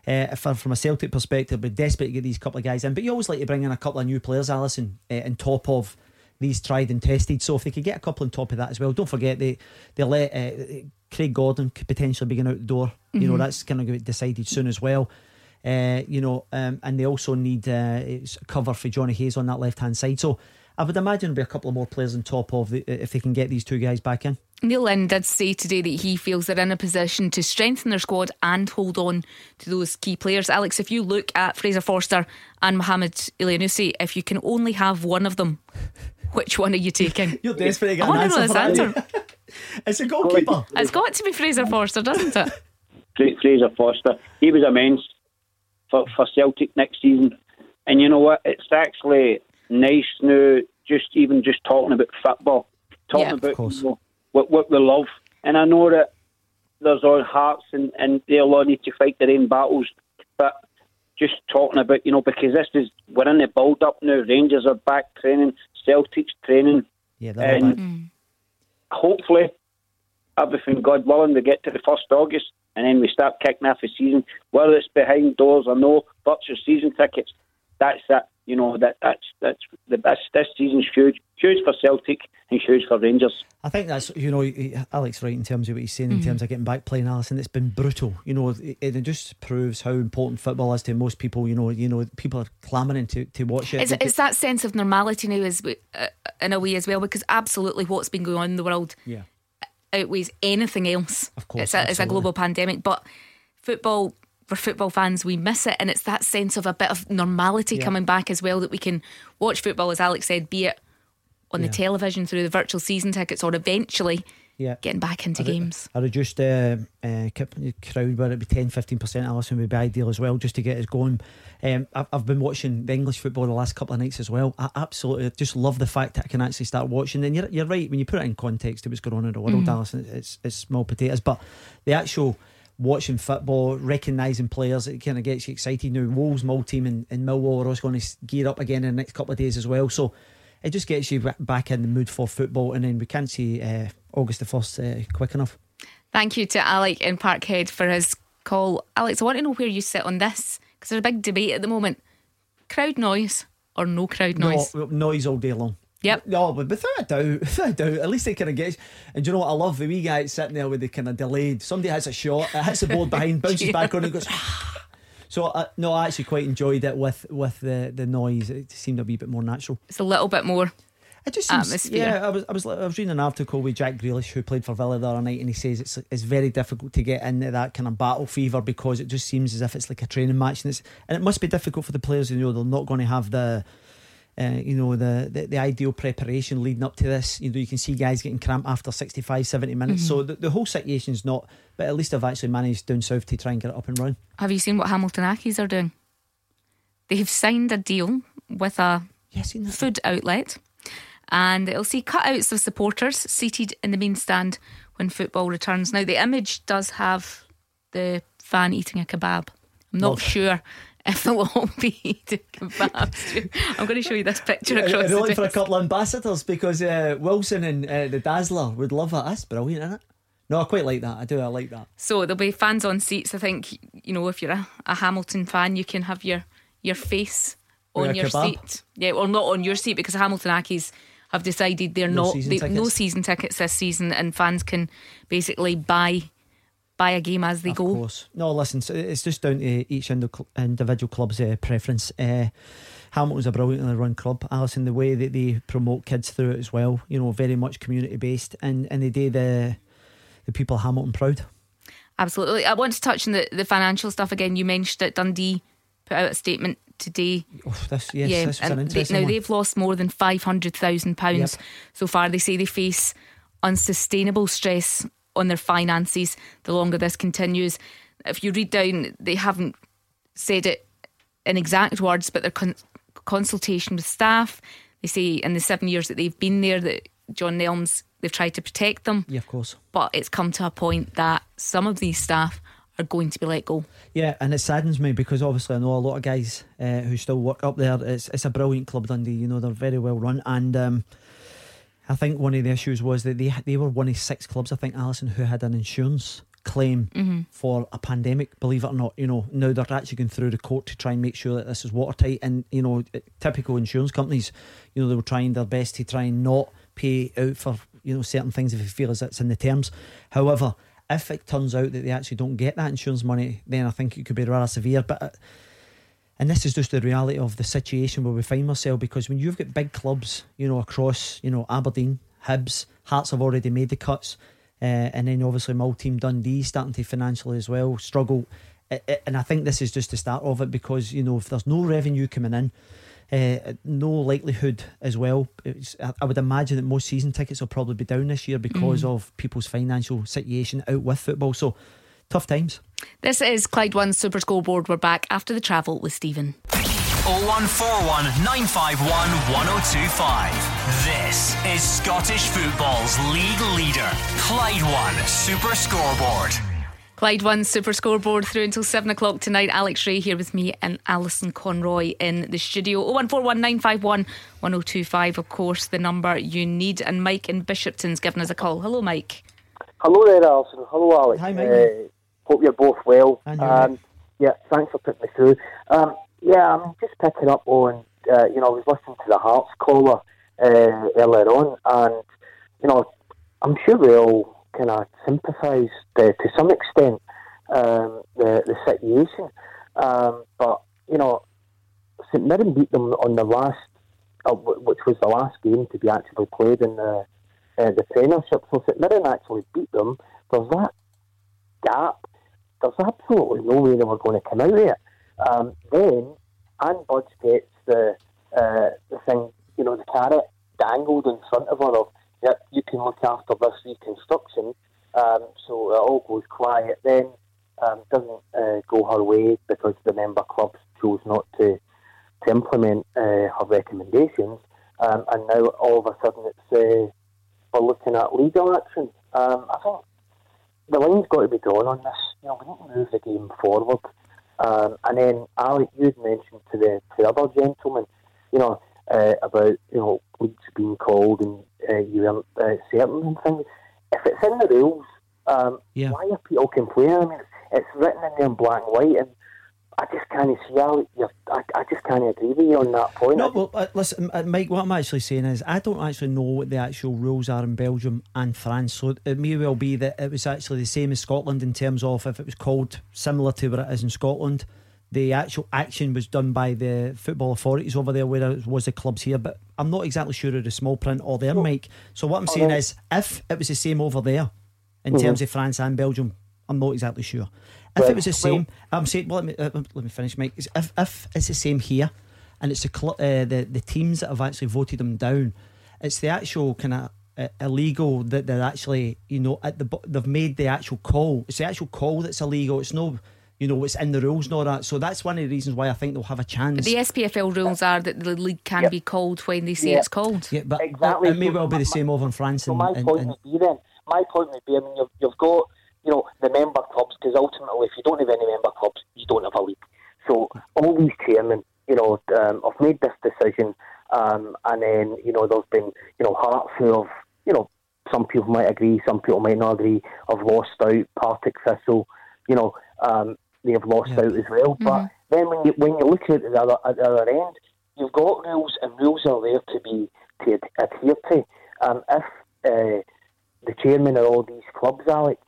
Speaker 2: uh, from a Celtic perspective, we're desperate to get these couple of guys in. But you always like to bring in a couple of new players, Alison, uh, on top of these tried and tested. So if they could get a couple on top of that as well, don't forget they they let uh, Craig Gordon could potentially be going out the door. You know that's going to get decided soon as well. Uh, you know, um, and they also need uh, cover for Jonny Hayes on that left hand side. So I would imagine there'll be a couple of more players on top of the, if they can get these two guys back in.
Speaker 1: Neil Lennon did say today that he feels they're in a position to strengthen their squad and hold on to those key players. Alex, if you look at Fraser Forster and Mohamed Elyounoussi, if you can only have one of them, which one are you taking?
Speaker 2: You're desperate to get
Speaker 1: I
Speaker 2: an
Speaker 1: want to know
Speaker 2: answer
Speaker 1: this
Speaker 2: for
Speaker 1: answer.
Speaker 2: It's a goalkeeper.
Speaker 1: It's got to be Fraser Forster, doesn't it?
Speaker 7: Fraser Forster. He was immense for, for Celtic next season. And you know what? It's actually nice now, just even just talking about football, talking
Speaker 1: Yeah.
Speaker 7: About
Speaker 2: course.
Speaker 7: you know, what, what we love. And I know that there's all hearts and, and they'll all need to fight their own battles. But just talking about, you know, because this is, we're in the build up now. Rangers are back training, Celtic's training.
Speaker 2: Yeah, they're
Speaker 7: And-
Speaker 2: back.
Speaker 7: hopefully, everything God willing, we get to the first August and then we start kicking off the season. Whether it's behind doors or no, virtual season tickets. That's it. You know that that's that's the best. This season's huge, huge for Celtic and huge for Rangers.
Speaker 2: I think that's you know Alex right in terms of what he's saying in terms of getting back playing Alison. It's been brutal. You know, it, it just proves how important football is to most people. You know, you know people are clamouring to, to watch it.
Speaker 1: It's, it's that sense of normality now, as we, uh, in a way as well, because absolutely what's been going on in the world
Speaker 2: yeah.
Speaker 1: outweighs anything else.
Speaker 2: Of course,
Speaker 1: it's a, it's a global pandemic, but football. For football fans, we miss it, and it's that sense of a bit of normality coming back as well that we can watch football, as Alex said, be it on
Speaker 2: Yeah.
Speaker 1: the television through the virtual season tickets, or eventually
Speaker 2: Yeah.
Speaker 1: getting back into games.
Speaker 2: I reduced uh, uh, c- crowd, where it would be 10 15%, Alison would be ideal as well, just to get us going. Um, I've, I've been watching the English football the last couple of nights as well. I absolutely just love the fact that I can actually start watching. And you're, you're right, when you put it in context of what's going on in the world, Alison, it's, it's small potatoes. But the actual watching football, recognising players, it kind of gets you excited. Now, Wolves, Mull team, and, and Millwall are also going to gear up again in the next couple of days as well. So it just gets you back in the mood for football. And then we can't see uh, August the 1st uh, quick enough.
Speaker 1: Thank you to Alec in Parkhead for his call. Alex, I want to know where you sit on this because there's a big debate at the moment: crowd noise or no crowd noise.
Speaker 2: No, noise all day long.
Speaker 1: Yep.
Speaker 2: No, but without a doubt, without a doubt, at least they kind of get. And do you know what I love? The wee guy sitting there with the kind of delayed. Somebody hits a shot, it hits the board behind, bounces back on, and goes. So uh, no, I actually quite enjoyed it with with the the noise. It seemed a wee bit more natural.
Speaker 1: It's a little bit more.
Speaker 2: It just seems,
Speaker 1: Atmosphere.
Speaker 2: Yeah, I was I was I was reading an article with Jack Grealish who played for Villa the other night, and he says it's it's very difficult to get into that kind of battle fever because it just seems as if it's like a training match, and it's and it must be difficult for the players. You know, they're not going to have the. Uh, you know the, the the ideal preparation leading up to this you know you can see guys getting cramp after 65 70 minutes so the, the whole situation's not but at least I've actually managed down south to try and get it up and run
Speaker 1: Have you seen what Hamilton Accies are doing? They have signed a deal with a
Speaker 2: that
Speaker 1: food outlet and it'll see cutouts of supporters seated in the main stand when football returns. Now, the image does have the fan eating a kebab. I'm not sure if it will all be kebabs. I'm going to show you this picture across
Speaker 2: They're
Speaker 1: the
Speaker 2: looking for a couple of ambassadors because uh, Wilson and uh, the Dazzler would love that. That's brilliant, isn't it? No, I quite like that. I do. I like that.
Speaker 1: So there'll be fans on seats. I think you know if you're a, a Hamilton fan, you can have your your face on your
Speaker 2: kebab?
Speaker 1: seat. Yeah, or not on your seat because Hamilton Accies have decided they're
Speaker 2: No
Speaker 1: not
Speaker 2: season
Speaker 1: they, no season tickets this season, and fans can basically buy buy a game as they
Speaker 2: Of
Speaker 1: go.
Speaker 2: course. No, listen, so it's just down to each individual club's uh, preference. Uh, Hamilton's a brilliantly run club. Alison, the way that they promote kids through it as well, you know, very much community based, and, and they do the the people of Hamilton proud.
Speaker 1: Absolutely. I want to touch on the, the financial stuff again. You mentioned that Dundee put out a statement today.
Speaker 2: Oh, this, yes,
Speaker 1: yeah,
Speaker 2: this was an
Speaker 1: and they, now
Speaker 2: one.
Speaker 1: they've lost more than five hundred thousand pounds
Speaker 2: Yep.
Speaker 1: so far. They say they face unsustainable stress on their finances the longer this continues. If you read down, they haven't said it in exact words, but their con- consultation with staff. They say in the seven years that they've been there that John Nelms they've tried to protect them,
Speaker 2: Yeah, of course.
Speaker 1: but it's come to a point that some of these staff are going to be let go.
Speaker 2: Yeah, and it saddens me because obviously I know a lot of guys uh, who still work up there. It's it's a brilliant club, Dundee. You know they're very well run, and um, I think one of the issues was that they they were one of six clubs. I think Alison who had an insurance claim for a pandemic. Believe it or not, you know now they're actually going through the court to try and make sure that this is watertight. And you know, typical insurance companies, you know, they were trying their best to try and not pay out for you know certain things if they feel as it's in the terms. However. If it turns out that they actually don't get that insurance money, then I think it could be rather severe. But uh, and this is just the reality of the situation where we find ourselves because when you've got big clubs, you know, across, you know, Aberdeen, Hibs, Hearts have already made the cuts, uh, and then obviously my old team Dundee starting to financially as well struggle. I- I- And I think this is just the start of it because you know if there's no revenue coming in, uh, no likelihood as well. I I would imagine that most season tickets will probably be down this year because of people's financial situation out with football. So tough times.
Speaker 1: This is Clyde One Super Scoreboard. We're back after the travel with Stephen.
Speaker 5: 0141 951 1025. This is Scottish football's league leader, Clyde One Super Scoreboard.
Speaker 1: Clyde One Super Scoreboard through until 7 o'clock tonight. Alex Rae here with me and Alison Conroy in the studio. 0141 951 1025, of course, the number you need. And Mike in Bishopton's given us a call. Hello, Mike.
Speaker 8: Hello there, Alison. Hello, Alex.
Speaker 2: Hi, mate.
Speaker 8: Uh, hope you're both well. Um, yeah, thanks for putting me through. Um, yeah, I'm just picking up on, uh, you know, I was listening to the Hearts caller uh, earlier on, and, you know, I'm sure we all kind of sympathise uh, to some extent um, the, the situation. Um, but, you know, St Mirren beat them on the last, uh, which was the last game to be actually played in the uh, the Premiership. So St Mirren actually beat them. There's that gap. There's absolutely no way they were going to come out of it. Um, then Anne Budge gets the uh, the thing, you know, the carrot dangled in front of her of, yep, you can look after this reconstruction. Um, so it all goes quiet. Then um, doesn't uh, go her way because the member clubs chose not to to implement uh, her recommendations. Um, and now all of a sudden it's uh, we're looking at legal action. Um, I think the line's got to be drawn on this. You know, we need to move the game forward. Um, and then, Alec, you'd mentioned to the to the other gentleman, you know, uh, about you know leagues being called and uh, you weren't uh, certain and things. If it's in the rules, um,
Speaker 2: Yeah.
Speaker 8: why are people complaining? I mean, it's written in there in black and white, and I just can't see how you're, I, I just can't agree with you on that point.
Speaker 2: No, well, uh, listen, uh, Mike. What I'm actually saying is, I don't actually know what the actual rules are in Belgium and France. So it may well be that it was actually the same as Scotland in terms of if it was called similar to what it is in Scotland. The actual action was done by the football authorities over there, where it was the clubs here. But I'm not exactly sure of the small print or there, Mike. So what I'm saying
Speaker 8: no.
Speaker 2: is, if it was the same over there, in terms of France and Belgium, I'm not exactly sure. If
Speaker 8: Right.
Speaker 2: it was the
Speaker 8: Well-
Speaker 2: same, I'm saying. Well, let me uh, let me finish, Mike. If if it's the same here, and it's the cl- uh, the the teams that have actually voted them down, it's the actual kind of uh, illegal that they're actually you know at the they've made the actual call. It's the actual call that's illegal. It's no you know it's in the rules and all that. So that's one of the reasons why I think they'll have a chance.
Speaker 1: The SPFL rules are that the league can
Speaker 8: Yep.
Speaker 1: be called when they say
Speaker 8: Yeah.
Speaker 1: it's called.
Speaker 2: yeah, but
Speaker 8: Exactly.
Speaker 2: it may well be the same over in France.
Speaker 8: So
Speaker 2: and,
Speaker 8: my
Speaker 2: and-
Speaker 8: point
Speaker 2: and-
Speaker 8: would be then, my point would be, I mean, you've, you've got, you know, the member clubs, because ultimately, if you don't have any member clubs, you don't have a league. So all these chairmen, you know, um, have made this decision, um, and then, you know, there's been, you know, Hearts who have, you know, some people might agree, some people might not agree, have lost out, Partick Thistle, you know, um, they have lost
Speaker 2: Yeah.
Speaker 8: out as well. But then when you when you look at the, other, at the other end, you've got rules, and rules are there to be to ad- adhere to. Um, if uh, the chairman of all these clubs, Alec.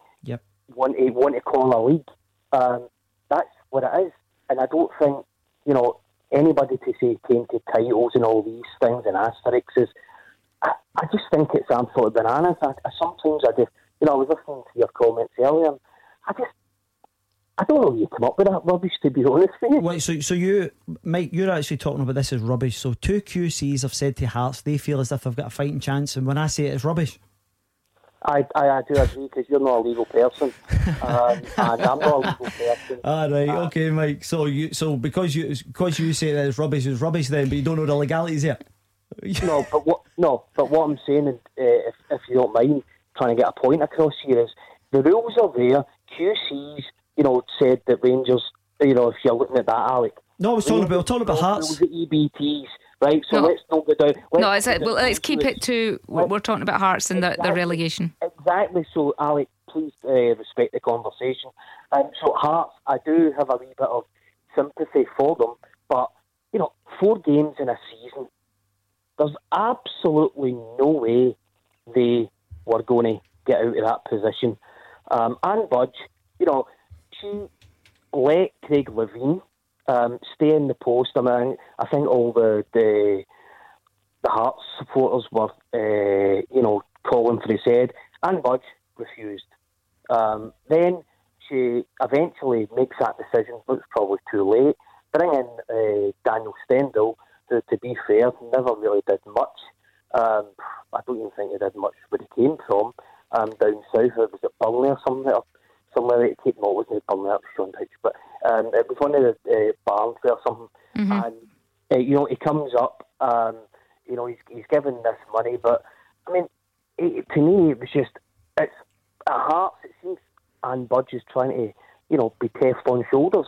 Speaker 8: Want to want to call a league, um, that's what it is. And I don't think you know anybody to say came to titles and all these things and asterisks is. I, I just think it's absolute bananas. I, I sometimes I just you know I was listening to your comments earlier. And I just I don't know you come up with that rubbish. To be honest with you.
Speaker 2: Wait, so so you, Mike, you're actually talking about this as rubbish. So two QCs have said to Hearts they feel as if they've got a fighting chance, and when I say it, it's rubbish.
Speaker 8: I, I, I do agree because you're not a legal person, um, and I'm not a legal person.
Speaker 2: Ah, right, okay, Mike. So you, so because you, because you say that it's rubbish, it's rubbish then, but you don't know the legalities yet.
Speaker 8: No, but what? No, but what I'm saying, and uh, if, if you don't mind trying to get a point across here, is the rules are there. QCs, you know, said that Rangers, you know, if you're looking at that, Alec.
Speaker 2: No, I was talking about, talking about Hearts.
Speaker 8: At EBTs, right? So
Speaker 1: No.
Speaker 8: let's not go down.
Speaker 1: No,
Speaker 8: let's
Speaker 1: it's,
Speaker 8: go
Speaker 1: well, let's keep it to we're we're talking about Hearts and the, the relegation.
Speaker 8: Exactly. So, Alec, please uh, respect the conversation. Um, so, Hearts, I do have a wee bit of sympathy for them, but you know, four games in a season, there's absolutely no way they were going to get out of that position. Um, Anne Budge, you know, she let Craig Levein um, stay in the post. I mean, I think all the the, the Hearts supporters were, uh, you know, calling for his head. and Budge refused. Um, then she eventually makes that decision, but it's probably too late. Bring in uh, Daniel Stendel, who, to be fair, never really did much. Um, I don't even think he did much where he came from. Um, down south, was at Burnley or something, somewhere that he came. No, it wasn't at Burnley, that was Sean Hitch, but um, it was one of the uh, Barnsley or something. And uh, you know, he comes up. Um, you know, he's he's given this money, but I mean, it, to me, it was just it's at Hearts. It seems Anne Budge is trying to, you know, be Teflon shoulders,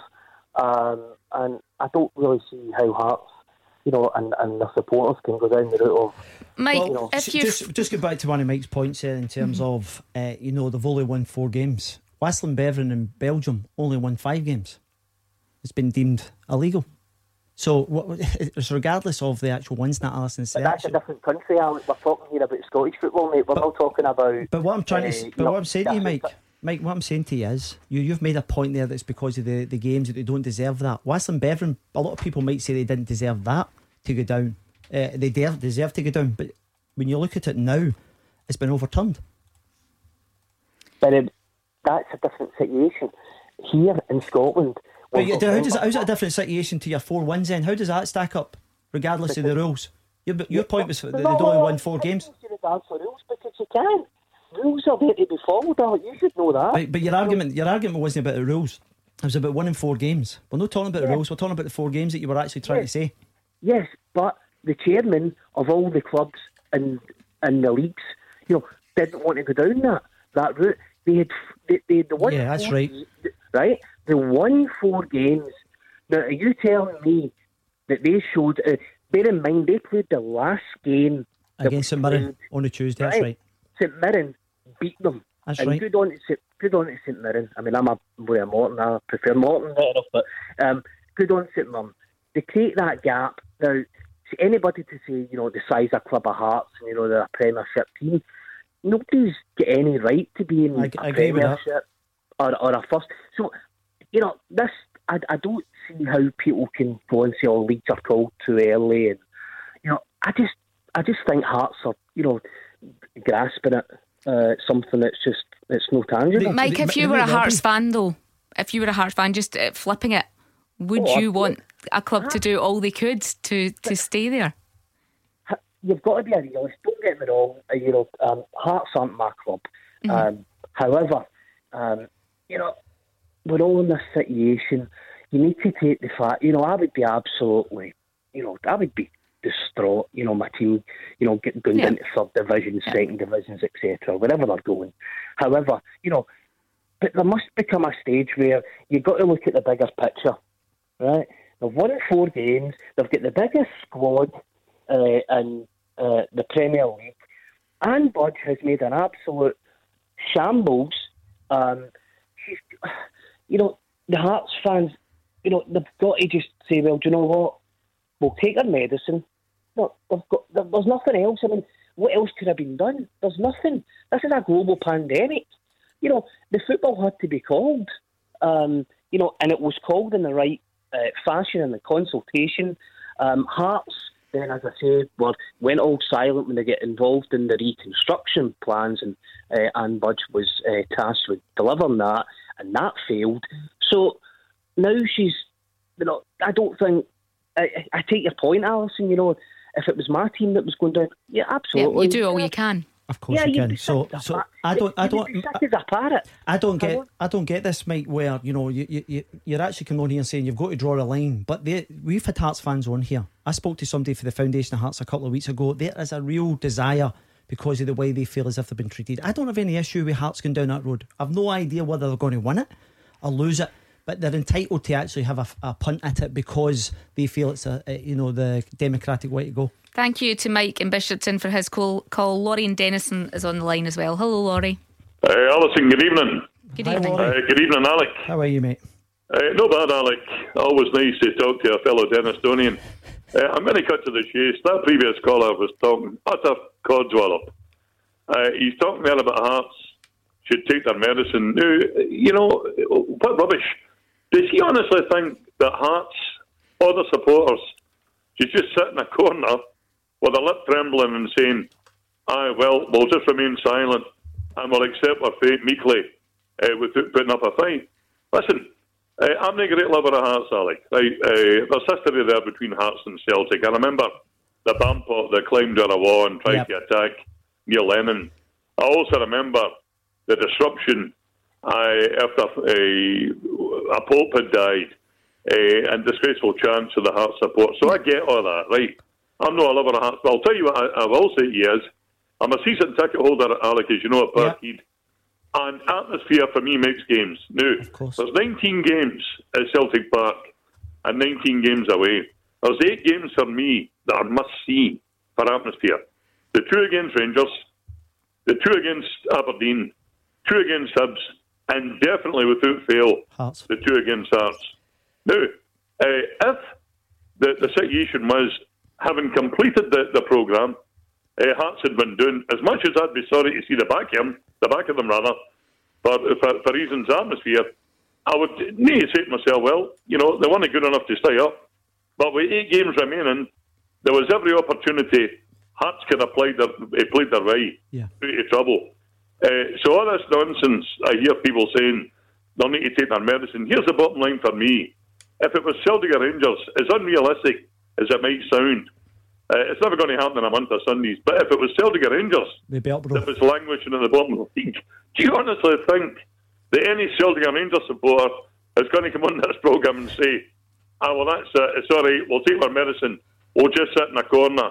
Speaker 8: um, and I don't really see how Hearts, you know, and and the supporters can go down the route of
Speaker 1: Mike,
Speaker 2: Well,
Speaker 8: know,
Speaker 1: if you
Speaker 2: just just get back to one of Mike's points there in terms of uh, you know they've only won four games. Waasland-Beveren in Belgium only won five games. It's been deemed illegal. So what, it's regardless of the actual wins that Alison
Speaker 8: But
Speaker 2: said.
Speaker 8: that's a different country, Alex. We're talking here about Scottish football, mate. We're not talking about.
Speaker 2: But what I'm trying to,
Speaker 8: uh, you
Speaker 2: but what I'm saying to you, Mike, Mike, what I'm saying to you is, you you've made a point there that's because of the, the games that they don't deserve that. Waasland-Beveren, a lot of people might say they didn't deserve that to go down. Uh, they deserve, deserve to go down, but when you look at it now, it's been overturned.
Speaker 8: But um, that's a different situation. Here in Scotland.
Speaker 2: But yeah, how does how's it a different situation to your four wins? Then how does that stack up, regardless of the rules? Your, your point was that they'd only won four games.
Speaker 8: regards for rules because you can. Rules are there to be followed, You should know that.
Speaker 2: But, but your argument, your argument wasn't about the rules. It was about winning four games. We're not talking about the rules. We're talking about the four games that you were actually trying
Speaker 8: Yeah.
Speaker 2: to say.
Speaker 8: Yes, but the chairman of all the clubs and in the leagues, you know, didn't want to go down that that route. They had they, they the one
Speaker 2: Yeah, that's
Speaker 8: four
Speaker 2: right.
Speaker 8: right. The won four games. Now, are you telling me that they showed? Uh, bear in mind, they played the last game
Speaker 2: against St Mirren on a Tuesday. That's right.
Speaker 8: St Mirren beat them.
Speaker 2: That's
Speaker 8: and
Speaker 2: right.
Speaker 8: good on to good on to St Mirren. I mean, I'm a boy of Morton. I prefer Morton better enough, but um, good on St Mirren. They create that gap now. See, anybody to say you know the size of Club of Hearts and you know they're a Premiership team, nobody's got any right to be in
Speaker 2: I-
Speaker 8: a
Speaker 2: I agree with that.
Speaker 8: Premiership or, or a first. So you know this. I, I don't see how people can go and say, "Oh, leagues are called too early," and you know, I just, I just think Hearts are, you know, grasping at uh, something that's just, it's no tangible.
Speaker 1: Mike, if you were a Hearts fan though, if you were a Hearts fan, just uh, flipping it, would
Speaker 8: Oh,
Speaker 1: you
Speaker 8: I-
Speaker 1: want a club to do all they could to to stay there?
Speaker 8: You've got to be a realist. Don't get me wrong. uh, You know, um, Hearts aren't my club.
Speaker 1: Mm-hmm.
Speaker 8: Um, however, um, you know, we're all in this situation. You need to take the fact, you know, I would be absolutely, you know, I would be distraught, you know, my team, you know, getting going
Speaker 1: Yeah.
Speaker 8: into third divisions,
Speaker 1: Yeah.
Speaker 8: second divisions, etc., wherever they're going. However, you know, but there must become a stage where you've got to look at the bigger picture, right? They've won four games. They've got the biggest squad uh, in uh, the Premier League. Anne Budge has made an absolute shambles. Um, she's, you know, the Hearts fans, you know, they've got to just say, well, do you know what? We'll take our medicine. No, they've got, there- there's nothing else. I mean, what else could have been done? There's nothing. This is a global pandemic. You know, the football had to be called. Um, you know, and it was called in the right uh, fashion in the consultation. Um, Hearts, then, as I said, were, went all silent when they get involved in the reconstruction plans, and uh, Anne Budge was uh, tasked with delivering that, and that failed. So now she's, you know, I don't think. I, I I take your point, Alison. You know, if it was my team that was going down, yeah,
Speaker 1: Yeah,
Speaker 8: absolutely.
Speaker 1: you do all you can.
Speaker 2: Of course
Speaker 8: Yeah,
Speaker 2: you can. So,
Speaker 8: sick as a
Speaker 2: so I don't, I don't,
Speaker 8: be sick as a parrot.
Speaker 2: I don't get? I don't get this, Mike. Where you know you, you, you you're actually coming on here and saying you've got to draw a line, but they, we've had Hearts fans on here. I spoke to somebody for the Foundation of Hearts a couple of weeks ago. There is a real desire because of the way they feel as if they've been treated. I don't have any issue with Hearts going down that road. I've no idea whether they're going to win it or lose it, but they're entitled to actually have a, a punt at it because they feel it's a, a you know the democratic way to go.
Speaker 1: Thank you to Mike in Bishopton for his call. call. Laurie and Dennistoun is on the line as well. Hello, Laurie.
Speaker 9: Uh, Alison, good evening.
Speaker 1: Good evening.
Speaker 2: Laurie.
Speaker 9: Uh, good evening, Alec.
Speaker 2: How are you, mate?
Speaker 9: Uh, no bad, Alec. Always nice to talk to a fellow Denistonian. Uh, I'm going to cut to the chase. That previous caller was talking utter codswallop. Uh, he's talking there about Hearts should take their medicine. Now, you know, what rubbish. Does he honestly think that Hearts, or the supporters, should just sit in a corner with a lip trembling and saying, aye, well, we'll just remain silent and we'll accept our fate meekly uh, without putting up a fight? Listen, uh, I'm not a great lover of Hearts, Alec. Right? Uh, there's history there between Hearts and Celtic. I remember the Bampot that climbed on a wall and tried
Speaker 2: Yep.
Speaker 9: to attack Neil Lennon. I also remember the disruption uh, after a, a Pope had died uh, and disgraceful chants of the heart support. So I get all that, right? I'm not a lover of Hearts, but I'll tell you what I, I will say is I'm a season ticket holder, at Alec, as you know, at
Speaker 2: Yeah.
Speaker 9: Parkhead. And atmosphere for me makes games. Now,
Speaker 2: course.
Speaker 9: there's 19 games at Celtic Park and 19 games away. There's eight games for me that are must see for atmosphere. The two against Rangers, the two against Aberdeen, two against Hibs, and definitely without fail,
Speaker 2: Hearts.
Speaker 9: the two against Hearts. Now, uh, if the, the situation was having completed the, the programme, uh, Hearts had been doing as much as I'd be sorry to see the back of them, the back of them rather, but for, for reasons of atmosphere, I would need to say to myself, well, you know, they weren't good enough to stay up, but with eight games remaining, there was every opportunity Hearts could have played their, eh, played their way
Speaker 2: Yeah.
Speaker 9: out of trouble. Uh, so all this nonsense, I hear people saying they'll need to take their medicine. Here's the bottom line for me: if it was Celtic Rangers, as unrealistic as it might sound, uh, it's never going to happen in a month of Sundays. But if it was Celtic Rangers
Speaker 2: The belt
Speaker 9: that
Speaker 2: bro.
Speaker 9: was languishing in the bottom of the league, do you honestly think that any Celtic Rangers supporter is going to come on this programme and say, "Ah, well, that's uh, sorry, we'll take our medicine, we'll just sit in a corner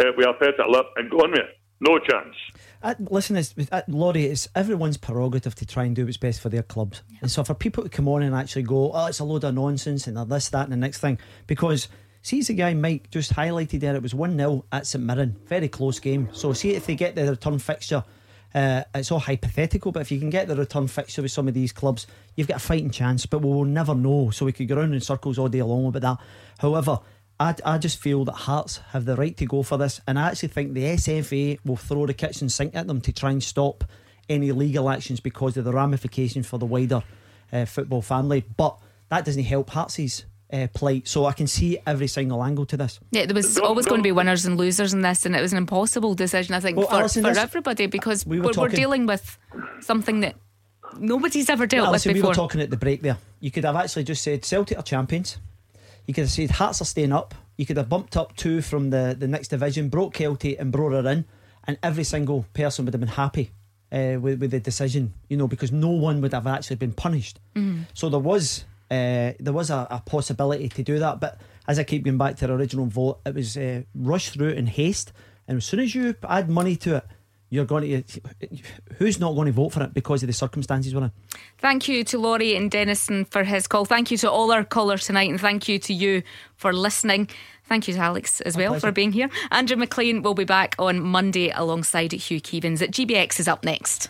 Speaker 9: uh, with our pet lip and go on with it"? No chance.
Speaker 2: Uh, listen, it's, uh, Laurie, it's everyone's prerogative to try and do what's best for their clubs. And so for people to come on and actually go, oh, it's a load of nonsense and they're this, that, and the next thing, because see, the guy Mike just highlighted there, it was 1 0 at St Mirren, very close game. So see if they get the return fixture. Uh, it's all hypothetical, but if you can get the return fixture with some of these clubs, you've got a fighting chance. But we will never know. So we could go around in circles all day long about that. However, I, I just feel that Hearts have the right to go for this, and I actually think the SFA will throw the kitchen sink at them to try and stop any legal actions because of the ramifications for the wider uh, football family. But that doesn't help Hearts' uh, plight, so I can see every single angle to this.
Speaker 1: Yeah, there was
Speaker 9: Don't-
Speaker 1: always going to be winners and losers in this, and it was an impossible decision, I think,
Speaker 2: Well,
Speaker 1: for,
Speaker 2: Alison,
Speaker 1: for
Speaker 2: this-
Speaker 1: everybody because
Speaker 2: we
Speaker 1: we
Speaker 2: were
Speaker 1: are we're dealing with something that nobody's ever dealt
Speaker 2: Alison,
Speaker 1: with
Speaker 2: we were talking at the break there. You could have actually just said Celtic are champions. You could have said Hearts are staying up. You could have bumped up two from the, the next division, broke Kelty and Brora in, and every single person would have been happy. uh, with, with the decision, you know, because no one would have actually been punished.
Speaker 1: Mm-hmm.
Speaker 2: So there was uh, there was a, a possibility to do that, but as I keep going back to the original vote, it was uh, rushed through in haste, and as soon as you add money to it, you're going to who's not going to vote for it because of the circumstances we're in.
Speaker 1: Thank you to Laurie and Dennistoun for his call. Thank you to all our callers tonight, and thank you to you for listening. Thank you to Alex as well
Speaker 2: pleasure.
Speaker 1: for being here. Andrew McLean will be back on Monday alongside Hugh Keevins. At GBX is up next.